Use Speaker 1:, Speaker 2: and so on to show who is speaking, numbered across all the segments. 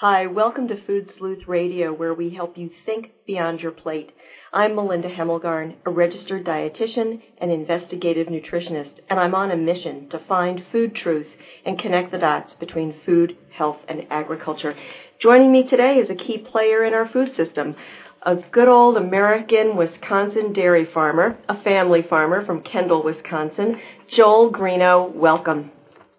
Speaker 1: Hi, welcome to Food Sleuth Radio, where we help you think beyond your plate. I'm Melinda Hemmelgarn, a registered dietitian and investigative nutritionist, and I'm on a mission to find food truth and connect the dots between food, health, and agriculture. Joining me today is a key player in our food system, a good old American Wisconsin dairy farmer, a family farmer from Kendall, Wisconsin. Joel Greeno, welcome.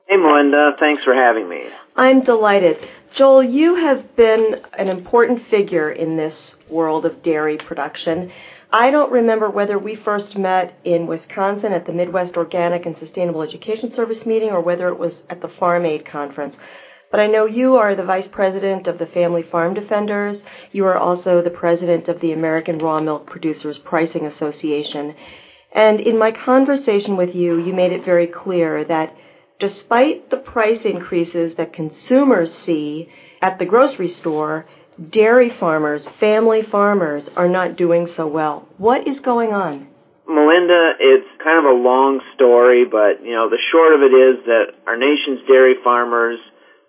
Speaker 2: Hey, Melinda. Thanks for having me.
Speaker 1: I'm delighted. Joel, you have been an important figure in this world of dairy production. I don't remember whether we first met in Wisconsin at the Midwest Organic and Sustainable Education Service meeting or whether it was at the Farm Aid conference. But I know you are the vice president of the Family Farm Defenders. You are also the president of the American Raw Milk Producers Pricing Association. And in my conversation with you, you made it very clear that despite the price increases that consumers see at the grocery store, dairy farmers, family farmers are not doing so well. What is going on?
Speaker 2: Melinda, it's kind of a long story, but you know, the short of it is that our nation's dairy farmers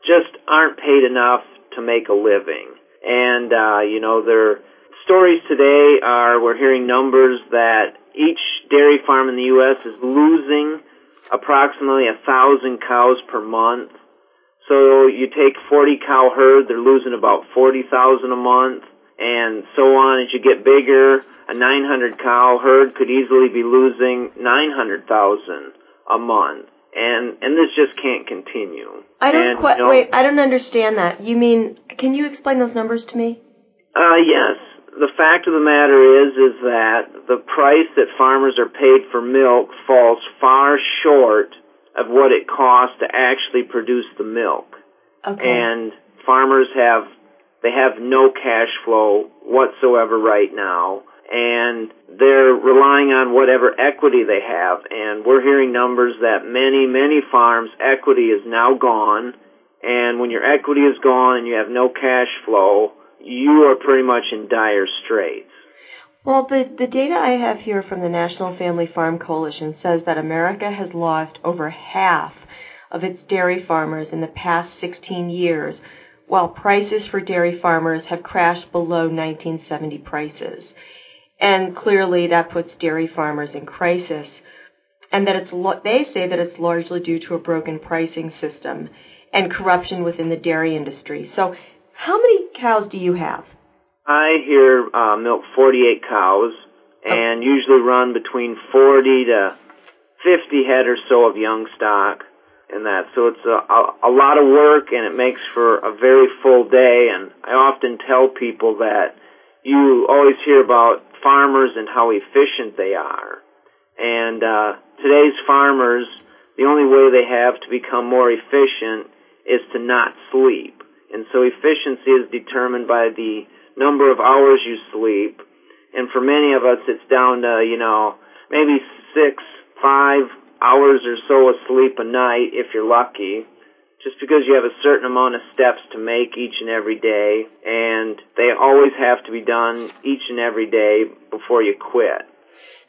Speaker 2: just aren't paid enough to make a living. And uh, you know, their stories today are we're hearing numbers that each dairy farm in the US is losing approximately a thousand cows per month. So you take 40 cow herd, they're losing about 40,000 a month, and so on. As you get bigger, a 900 cow herd could easily be losing 900,000 a month. And, and this just can't continue.
Speaker 1: I don't
Speaker 2: and,
Speaker 1: quite,
Speaker 2: you know,
Speaker 1: wait, I don't understand that. You mean, can you explain those numbers to me?
Speaker 2: Uh, yes. The fact of the matter is, is that the price that farmers are paid for milk falls far short of what it costs to actually produce the milk.
Speaker 1: Okay.
Speaker 2: And farmers have, they have no cash flow whatsoever right now. And they're relying on whatever equity they have. And we're hearing numbers that many, many farms equity is now gone. And when your equity is gone and you have no cash flow, you are pretty much in dire straits.
Speaker 1: Well, the, the data I have here from the National Family Farm Coalition says that America has lost over half of its dairy farmers in the past 16 years, while prices for dairy farmers have crashed below 1970 prices. And clearly that puts dairy farmers in crisis. And that it's, they say that it's largely due to a broken pricing system and corruption within the dairy industry. So how many cows do you have?
Speaker 2: I here uh, milk 48 cows and usually run between 40 to 50 head or so of young stock and that. So it's a, a, a lot of work and it makes for a very full day. And I often tell people that you always hear about farmers and how efficient they are. And uh, today's farmers, the only way they have to become more efficient is to not sleep. And so efficiency is determined by the number of hours you sleep. And for many of us, it's down to, you know, maybe six, five hours or so of sleep a night if you're lucky. Just because you have a certain amount of steps to make each and every day, and they always have to be done each and every day before you quit.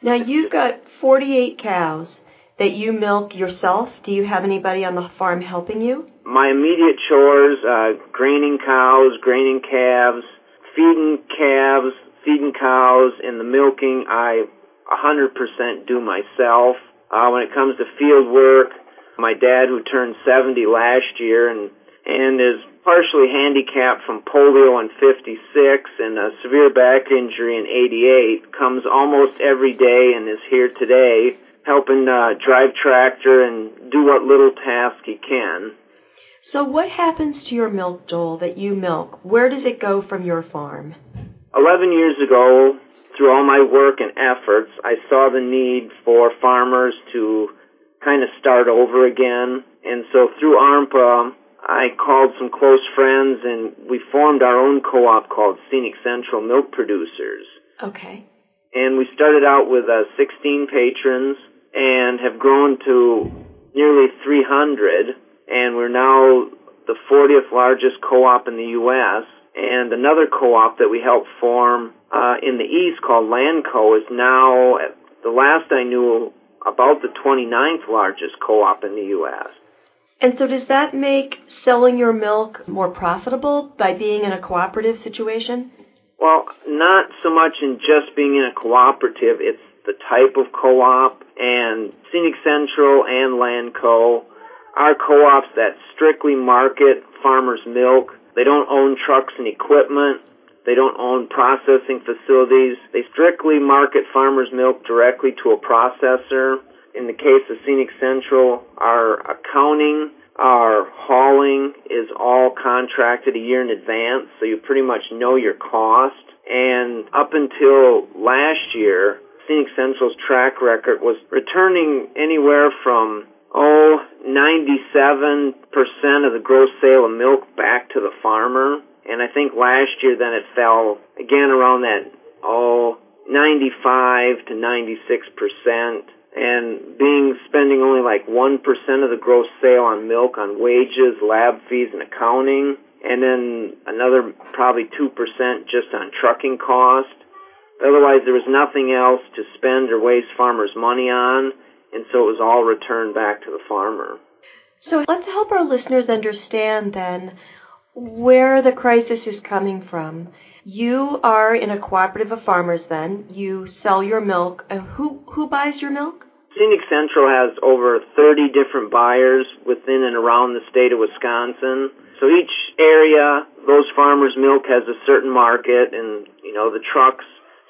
Speaker 1: Now you've got 48 cows that you milk yourself. Do you have anybody on the farm helping you?
Speaker 2: My immediate chores, uh, graining cows, graining calves, feeding calves, feeding cows, and the milking, I 100% do myself. Uh, when it comes to field work, my dad who turned 70 last year and, and is partially handicapped from polio in 56 and a severe back injury in 88 comes almost every day and is here today helping uh, drive tractor and do what little task he can.
Speaker 1: So what happens to your milk, Joel, that you milk? Where does it go from your farm?
Speaker 2: 11 years ago, through all my work and efforts, I saw the need for farmers to kind of start over again. And so through ARMPA, I called some close friends and we formed our own co-op called Scenic Central Milk Producers.
Speaker 1: Okay.
Speaker 2: And we started out with uh, 16 patrons and have grown to nearly 300 and we're now the 40th largest co-op in the U.S. And another co-op that we helped form uh, in the East called Lanco is now, the last I knew, about the 29th largest co-op in the U.S.
Speaker 1: And so does that make selling your milk more profitable by being in a cooperative situation?
Speaker 2: Well, not so much in just being in a cooperative. It's the type of co-op and Scenic Central and Lanco are co-ops that strictly market farmers' milk. They don't own trucks and equipment. They don't own processing facilities. They strictly market farmers' milk directly to a processor. In the case of Scenic Central, our accounting, our hauling is all contracted a year in advance, so you pretty much know your cost. And up until last year, Scenic Central's track record was returning anywhere from, oh, 97% of the gross sale of milk back to the farmer. And I think last year then it fell again around that, oh, 95 to 96%. And being spending only like 1% of the gross sale on milk on wages, lab fees, and accounting. And then another probably 2% just on trucking cost. Otherwise, there was nothing else to spend or waste farmers' money on, and so it was all returned back to the farmer.
Speaker 1: So let's help our listeners understand then where the crisis is coming from. You are in a cooperative of farmers then. You sell your milk. Uh, who, who buys your milk?
Speaker 2: Scenic Central has over 30 different buyers within and around the state of Wisconsin. So each area, those farmers' milk has a certain market, and you know the trucks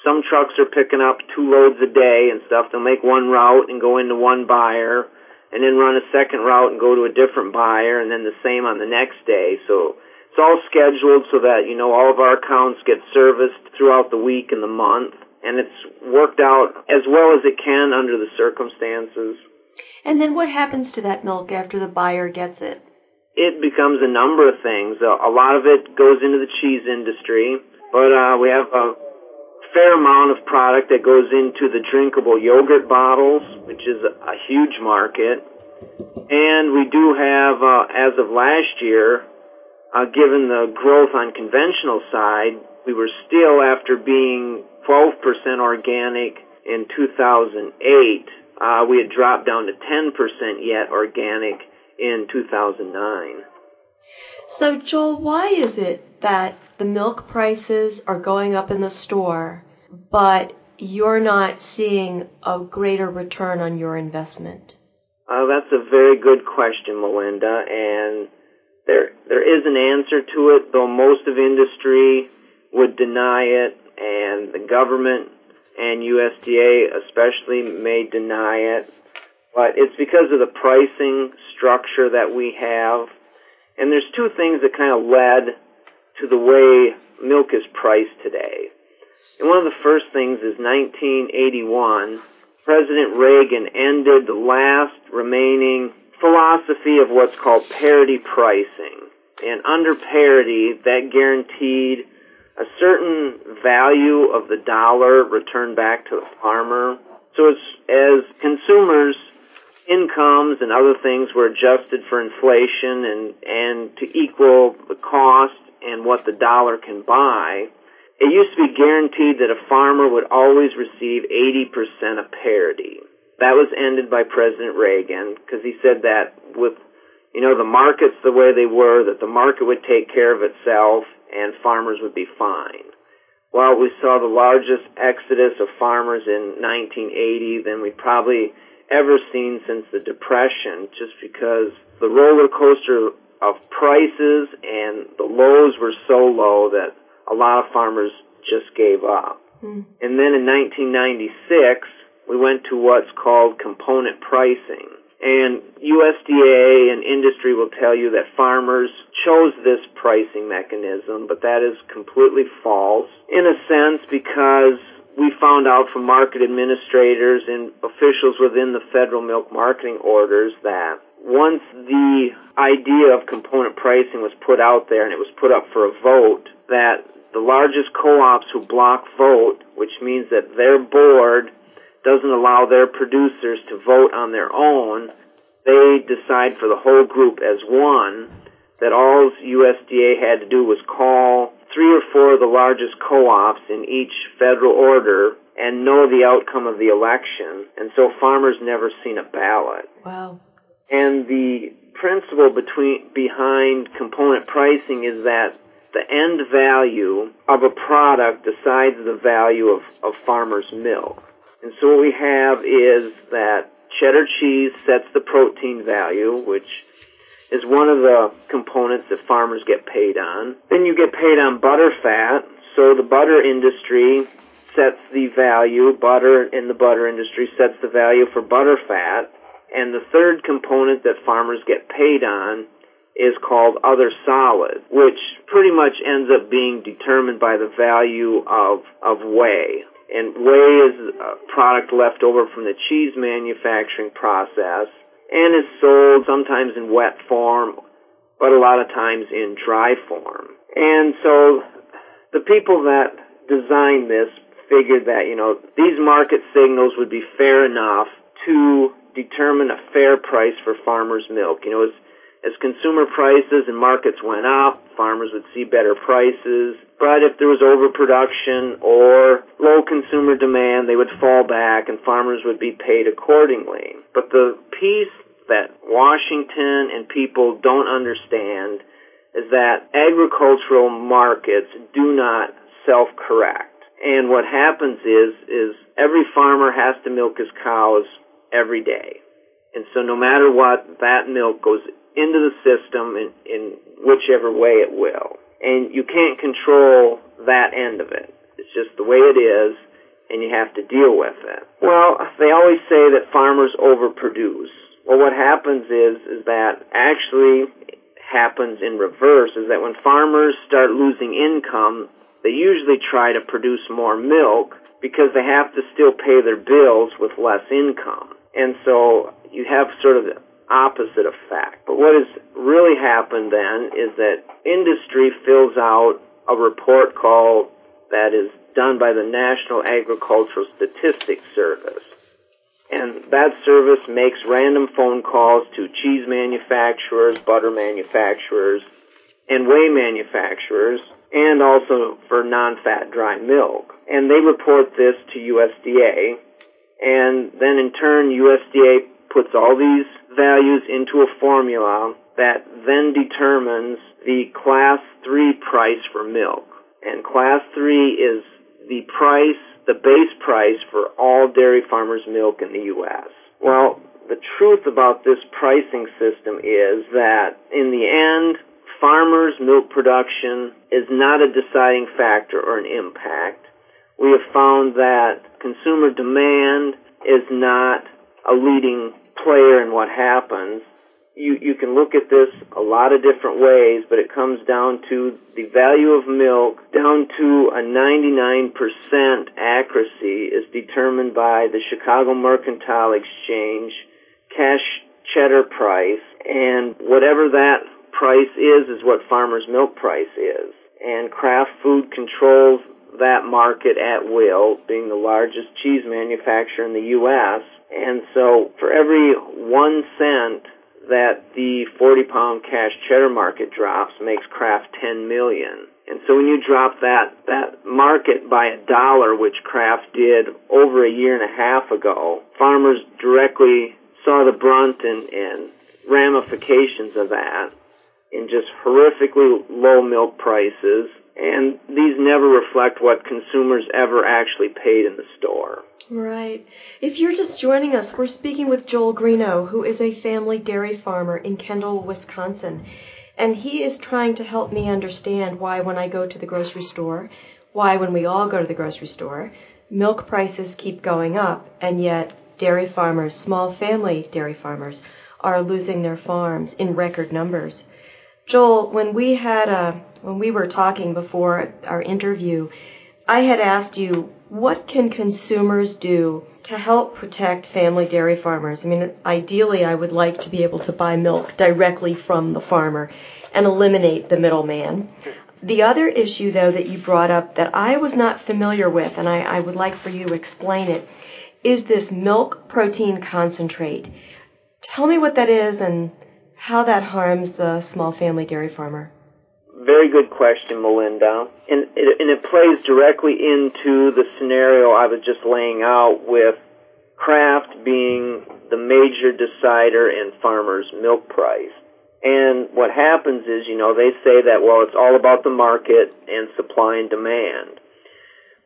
Speaker 2: some trucks are picking up two loads a day and stuff. They'll make one route and go into one buyer and then run a second route and go to a different buyer and then the same on the next day. So it's all scheduled so that, you know, all of our accounts get serviced throughout the week and the month. And it's worked out as well as it can under the circumstances.
Speaker 1: And then what happens to that milk after the buyer gets it?
Speaker 2: It becomes a number of things. A lot of it goes into the cheese industry, but uh, we have a fair amount of product that goes into the drinkable yogurt bottles, which is a, huge market. And we do have, uh, as of last year, uh, given the growth on conventional side, we were still after being 12% organic in 2008, uh, we had dropped down to 10% yet organic in 2009.
Speaker 1: So, Joel, why is it that the milk prices are going up in the store, but you're not seeing a greater return on your investment?
Speaker 2: Uh, that's a very good question, Melinda, and there there is an answer to it, though most of industry would deny it, and the government and USDA especially may deny it. But it's because of the pricing structure that we have and there's two things that kind of led to the way milk is priced today. And one of the first things is 1981, President Reagan ended the last remaining philosophy of what's called parity pricing. And under parity, that guaranteed a certain value of the dollar returned back to the farmer. So as, as consumers incomes and other things were adjusted for inflation and, and to equal the cost and what the dollar can buy, it used to be guaranteed that a farmer would always receive 80% of parity. That was ended by President Reagan because he said that with, you know, the markets the way they were, that the market would take care of itself and farmers would be fine. Well, we saw the largest exodus of farmers in 1980, then we probably ever seen since the Depression, just because the roller coaster of prices and the lows were so low that a lot of farmers just gave up. Mm. And then in 1996, we went to what's called component pricing. And USDA and industry will tell you that farmers chose this pricing mechanism, but that is completely false in a sense because we found out from market administrators and officials within the federal milk marketing orders that once the idea of component pricing was put out there and it was put up for a vote, that the largest co-ops who block vote, which means that their board doesn't allow their producers to vote on their own, they decide for the whole group as one, that all USDA had to do was call three or four of the largest co-ops in each federal order and know the outcome of the election. And so farmers never seen a ballot.
Speaker 1: Wow.
Speaker 2: And the principle between behind component pricing is that the end value of a product decides the value of, of farmer's milk. And so what we have is that cheddar cheese sets the protein value, which is one of the components that farmers get paid on. Then you get paid on butter fat. So the butter industry sets the value, butter in the butter industry sets the value for butter fat. And the third component that farmers get paid on is called other solid, which pretty much ends up being determined by the value of, of whey. And whey is a product left over from the cheese manufacturing process and is sold sometimes in wet form, but a lot of times in dry form. And so the people that designed this figured that, you know, these market signals would be fair enough to determine a fair price for farmers' milk. You know, as as consumer prices and markets went up, farmers would see better prices. But if there was overproduction or low consumer demand, they would fall back and farmers would be paid accordingly. But the piece that Washington and people don't understand is that agricultural markets do not self-correct. And what happens is, is every farmer has to milk his cows every day. And so no matter what, that milk goes into the system in, in whichever way it will. And you can't control that end of it. It's just the way it is, and you have to deal with it. Well, they always say that farmers overproduce. Well, what happens is, is that actually happens in reverse, is that when farmers start losing income, they usually try to produce more milk because they have to still pay their bills with less income. And so you have sort of the opposite effect. But what has really happened then is that industry fills out a report called that is done by the National Agricultural Statistics Service. And that service makes random phone calls to cheese manufacturers, butter manufacturers, and whey manufacturers, and also for non-fat dry milk. And they report this to USDA, and then in turn USDA puts all these values into a formula that then determines the class 3 price for milk. And class 3 is the price, the base price for all dairy farmers' milk in the U.S. Well, the truth about this pricing system is that in the end, farmers' milk production is not a deciding factor or an impact. We have found that consumer demand is not a leading player in what happens. You, you can look at this a lot of different ways, but it comes down to the value of milk down to a 99% accuracy is determined by the Chicago Mercantile Exchange cash cheddar price, and whatever that price is, is what farmer's milk price is. And Kraft Food controls that market at will, being the largest cheese manufacturer in the U.S. And so for every one cent that the 40 pound cash cheddar market drops makes Kraft 10 million. And so when you drop that, that market by a dollar, which Kraft did over a year and a half ago, farmers directly saw the brunt and, and ramifications of that in just horrifically low milk prices and these never reflect what consumers ever actually paid in the store.
Speaker 1: Right. If you're just joining us, we're speaking with Joel Greeno, who is a family dairy farmer in Kendall, Wisconsin. And he is trying to help me understand why, when I go to the grocery store, why, when we all go to the grocery store, milk prices keep going up, and yet dairy farmers, small family dairy farmers, are losing their farms in record numbers. Joel, when we had a when we were talking before our interview, I had asked you what can consumers do to help protect family dairy farmers? I mean, ideally, I would like to be able to buy milk directly from the farmer and eliminate the middleman. The other issue, though, that you brought up that I was not familiar with, and I, I would like for you to explain it, is this milk protein concentrate. Tell me what that is and how that harms the small family dairy farmer.
Speaker 2: Very good question, Melinda. And it, and it plays directly into the scenario I was just laying out with Kraft being the major decider in farmers' milk price. And what happens is, you know, they say that, well, it's all about the market and supply and demand,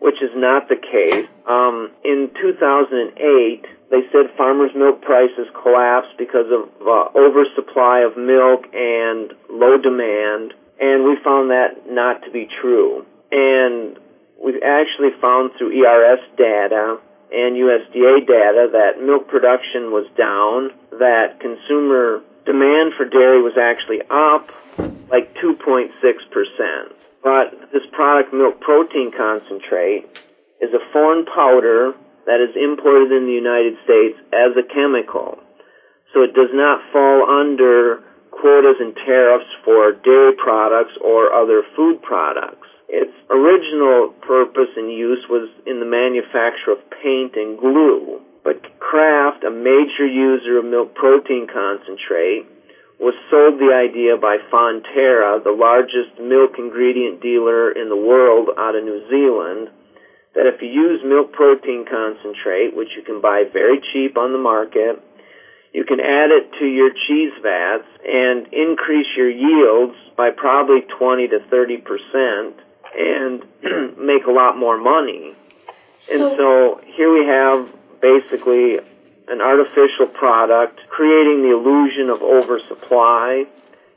Speaker 2: which is not the case. Um, in 2008, they said farmers' milk prices collapsed because of uh, oversupply of milk and low demand and we found that not to be true. And we've actually found through ERS data and USDA data that milk production was down, that consumer demand for dairy was actually up like 2.6%. But this product, milk protein concentrate, is a foreign powder that is imported in the United States as a chemical. So it does not fall under quotas and tariffs for dairy products or other food products. Its original purpose and use was in the manufacture of paint and glue, but Kraft, a major user of milk protein concentrate, was sold the idea by Fonterra, the largest milk ingredient dealer in the world out of New Zealand, that if you use milk protein concentrate, which you can buy very cheap on the market, you can add it to your cheese vats and increase your yields by probably 20 to 30 percent and make a lot more money. So, and so here we have basically an artificial product creating the illusion of oversupply.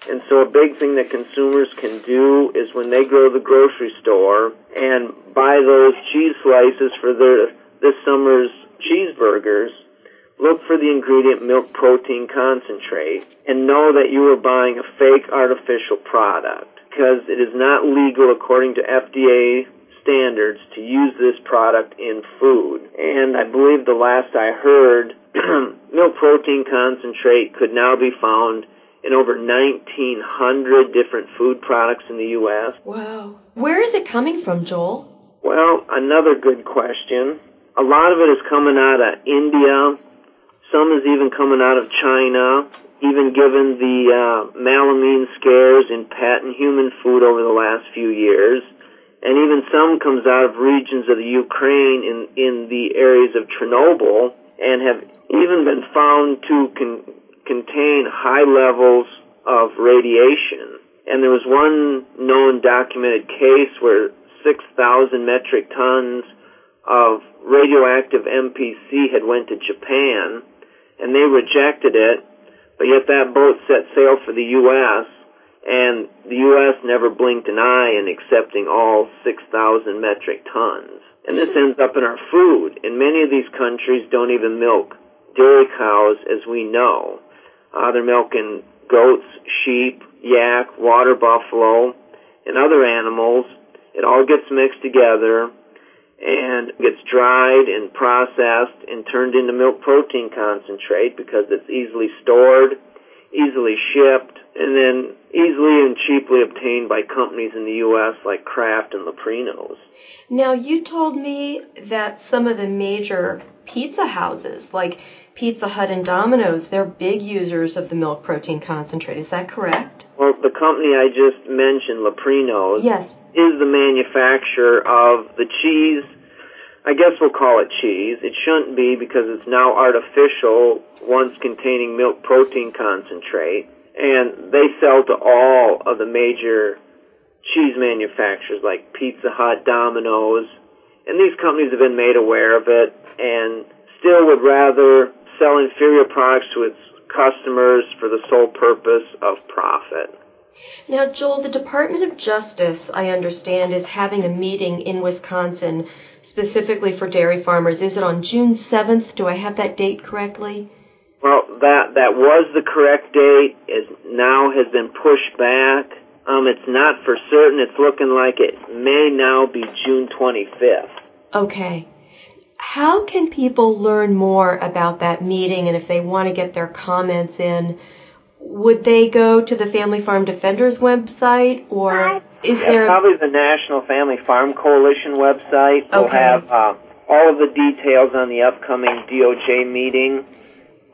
Speaker 2: And so a big thing that consumers can do is when they go to the grocery store and buy those cheese slices for their this summer's cheeseburgers, look for the ingredient milk protein concentrate and know that you are buying a fake artificial product because it is not legal according to FDA standards to use this product in food. And I believe the last I heard, milk protein concentrate could now be found in over 1,900 different food products in the U.S.
Speaker 1: Wow. Where is it coming from, Joel?
Speaker 2: Well, another good question. A lot of it is coming out of India, some is even coming out of China, even given the uh, melamine scares in pet and human food over the last few years. And even some comes out of regions of the Ukraine in, in the areas of Chernobyl and have even been found to con- contain high levels of radiation. And there was one known documented case where 6,000 metric tons of radioactive MPC had went to Japan and they rejected it, but yet that boat set sail for the U.S., and the U.S. never blinked an eye in accepting all 6,000 metric tons. And this ends up in our food. And many of these countries don't even milk dairy cows as we know. Uh, they're milking goats, sheep, yak, water buffalo, and other animals. It all gets mixed together and gets dried and processed and turned into milk protein concentrate because it's easily stored, easily shipped, and then easily and cheaply obtained by companies in the U.S. like Kraft and Leprinos.
Speaker 1: Now, you told me that some of the major pizza houses, like Pizza Hut and Domino's, they're big users of the milk protein concentrate. Is that correct?
Speaker 2: Well, the company I just mentioned, Leprinos,
Speaker 1: yes.
Speaker 2: is the manufacturer of the cheese. I guess we'll call it cheese. It shouldn't be because it's now artificial once containing milk protein concentrate. And they sell to all of the major cheese manufacturers like Pizza Hut, Domino's, and these companies have been made aware of it and still would rather sell inferior products to its customers for the sole purpose of profit.
Speaker 1: Now, Joel, the Department of Justice, I understand, is having a meeting in Wisconsin specifically for dairy farmers. Is it on June 7th? Do I have that date correctly?
Speaker 2: Well, that that was the correct date. It now has been pushed back. Um, it's not for certain. It's looking like it may now be June 25th.
Speaker 1: Okay. How can people learn more about that meeting? And if they want to get their comments in? Would they go to the Family Farm Defenders website or is
Speaker 2: yeah,
Speaker 1: there
Speaker 2: probably the National Family Farm Coalition website. Will have uh, all of the details on the upcoming DOJ meeting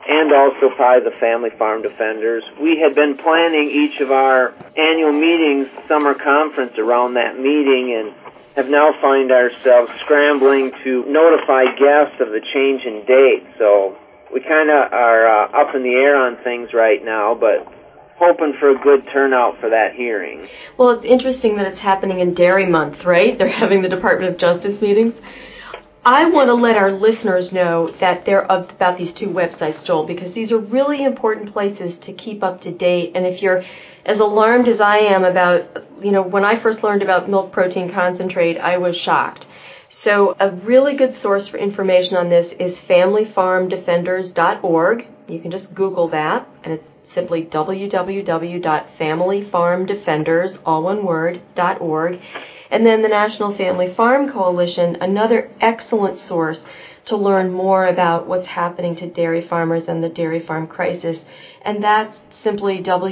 Speaker 2: and also by the Family Farm Defenders. We had been planning each of our annual meetings, summer conference around that meeting, and have now find ourselves scrambling to notify guests of the change in date. So we kind of are uh, up in the air on things right now, but hoping for a good turnout for that hearing.
Speaker 1: Well, it's interesting that it's happening in Dairy Month, right? They're having the Department of Justice meetings. I want to let our listeners know that they're about these two websites, Joel, because these are really important places to keep up to date. And if you're as alarmed as I am about, you know, when I first learned about milk protein concentrate, I was shocked. So a really good source for information on this is familyfarmdefenders.org. You can just Google that, and it's simply www.familyfarmdefenders, all one word, .org. And then the National Family Farm Coalition, another excellent source to learn more about what's happening to dairy farmers and the dairy farm crisis. And that's simply www.nffc.net.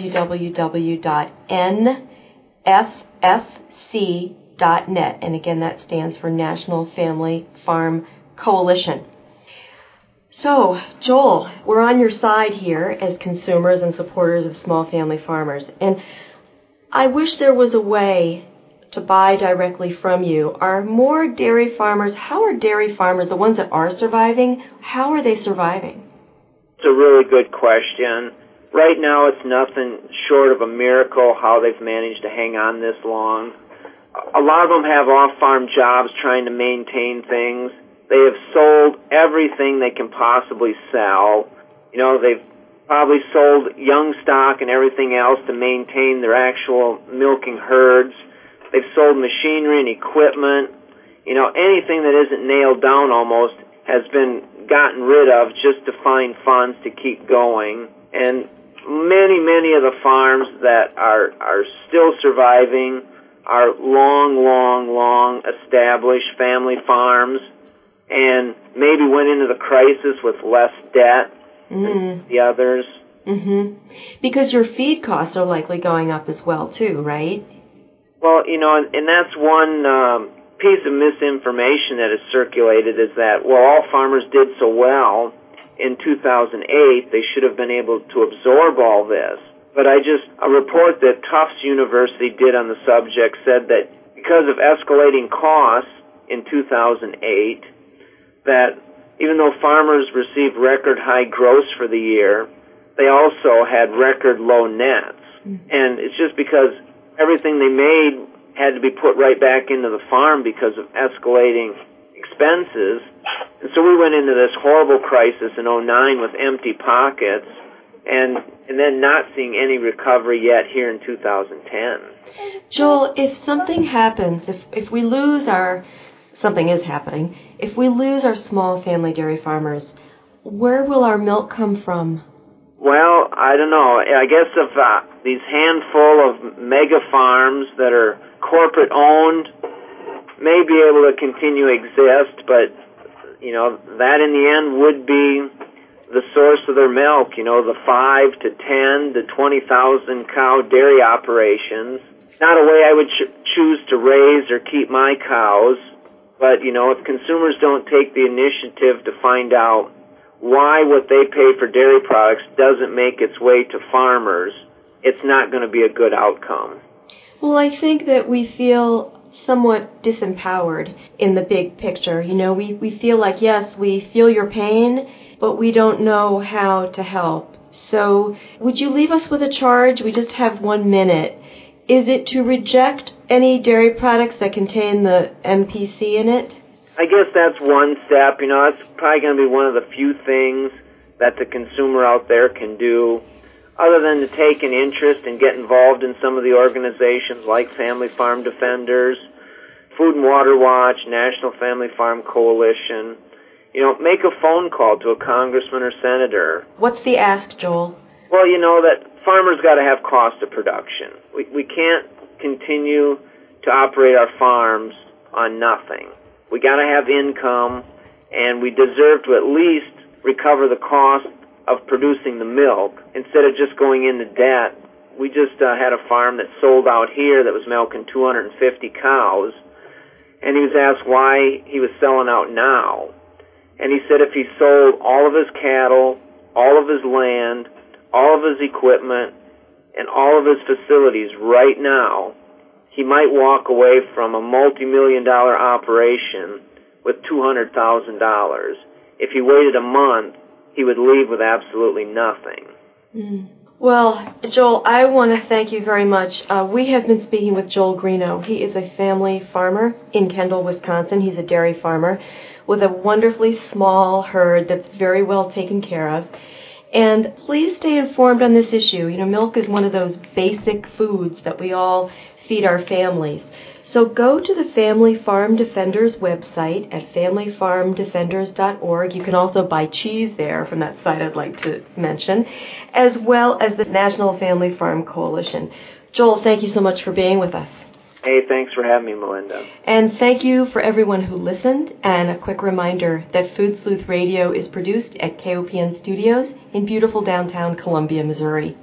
Speaker 1: And again, that stands for National Family Farm Coalition. So, Joel, we're on your side here as consumers and supporters of small family farmers. And I wish there was a way to buy directly from you. Are more dairy farmers, how are dairy farmers, the ones that are surviving, how are they surviving?
Speaker 2: It's a really good question. Right now, it's nothing short of a miracle how they've managed to hang on this long. A lot of them have off farm jobs trying to maintain things. They have sold everything they can possibly sell. You know, they've probably sold young stock and everything else to maintain their actual milking herds. They've sold machinery and equipment. You know, anything that isn't nailed down almost has been gotten rid of just to find funds to keep going. And many, many of the farms that are, are still surviving are long, long, long established family farms and maybe went into the crisis with less debt mm. than the others.
Speaker 1: Mm-hmm. Because your feed costs are likely going up as well, too, right?
Speaker 2: Well, you know, and, and that's one um, piece of misinformation that is circulated is that, well, all farmers did so well in 2008, they should have been able to absorb all this. But I just, a report that Tufts University did on the subject said that because of escalating costs in 2008, that even though farmers received record high gross for the year, they also had record low nets. Mm-hmm. And it's just because everything they made had to be put right back into the farm because of escalating expenses. And so we went into this horrible crisis in 09 with empty pockets and and then not seeing any recovery yet here in 2010.
Speaker 1: Joel, if something happens, if if we lose our something is happening, if we lose our small family dairy farmers, where will our milk come from?
Speaker 2: Well, I don't know. I guess if uh, these handful of mega farms that are corporate owned may be able to continue exist, but you know that in the end would be the source of their milk. You know, the five to ten to twenty thousand cow dairy operations. Not a way I would ch- choose to raise or keep my cows, but you know, if consumers don't take the initiative to find out why what they pay for dairy products doesn't make its way to farmers, it's not going to be a good outcome.
Speaker 1: Well, I think that we feel somewhat disempowered in the big picture. You know, we, we feel like, yes, we feel your pain, but we don't know how to help. So, would you leave us with a charge? We just have one minute. Is it to reject any dairy products that contain the MPC in it?
Speaker 2: I guess that's one step. You know, that's probably going to be one of the few things that the consumer out there can do other than to take an interest and get involved in some of the organizations like Family Farm Defenders, Food and Water Watch, National Family Farm Coalition. You know, make a phone call to a congressman or senator.
Speaker 1: What's the ask, Joel?
Speaker 2: Well, you know that farmers got to have cost of production. We we can't continue to operate our farms on nothing. We got to have income, and we deserve to at least recover the cost of producing the milk instead of just going into debt. We just uh, had a farm that sold out here that was milking 250 cows, and he was asked why he was selling out now. And he said if he sold all of his cattle all of his land, all of his equipment, and all of his facilities right now, he might walk away from a multi-million dollar operation with $200,000. If he waited a month, he would leave with absolutely nothing.
Speaker 1: Mm. Well, Joel, I want to thank you very much. Uh, we have been speaking with Joel Greeno. He is a family farmer in Kendall, Wisconsin. He's a dairy farmer with a wonderfully small herd that's very well taken care of. And please stay informed on this issue. You know, milk is one of those basic foods that we all feed our families. So go to the Family Farm Defenders website at familyfarmdefenders.org. You can also buy cheese there from that site I'd like to mention, as well as the National Family Farm Coalition. Joel, thank you so much for being with us.
Speaker 2: Hey, thanks for having me, Melinda.
Speaker 1: And thank you for everyone who listened. And a quick reminder that Food Sleuth Radio is produced at KOPN Studios in beautiful downtown Columbia, Missouri.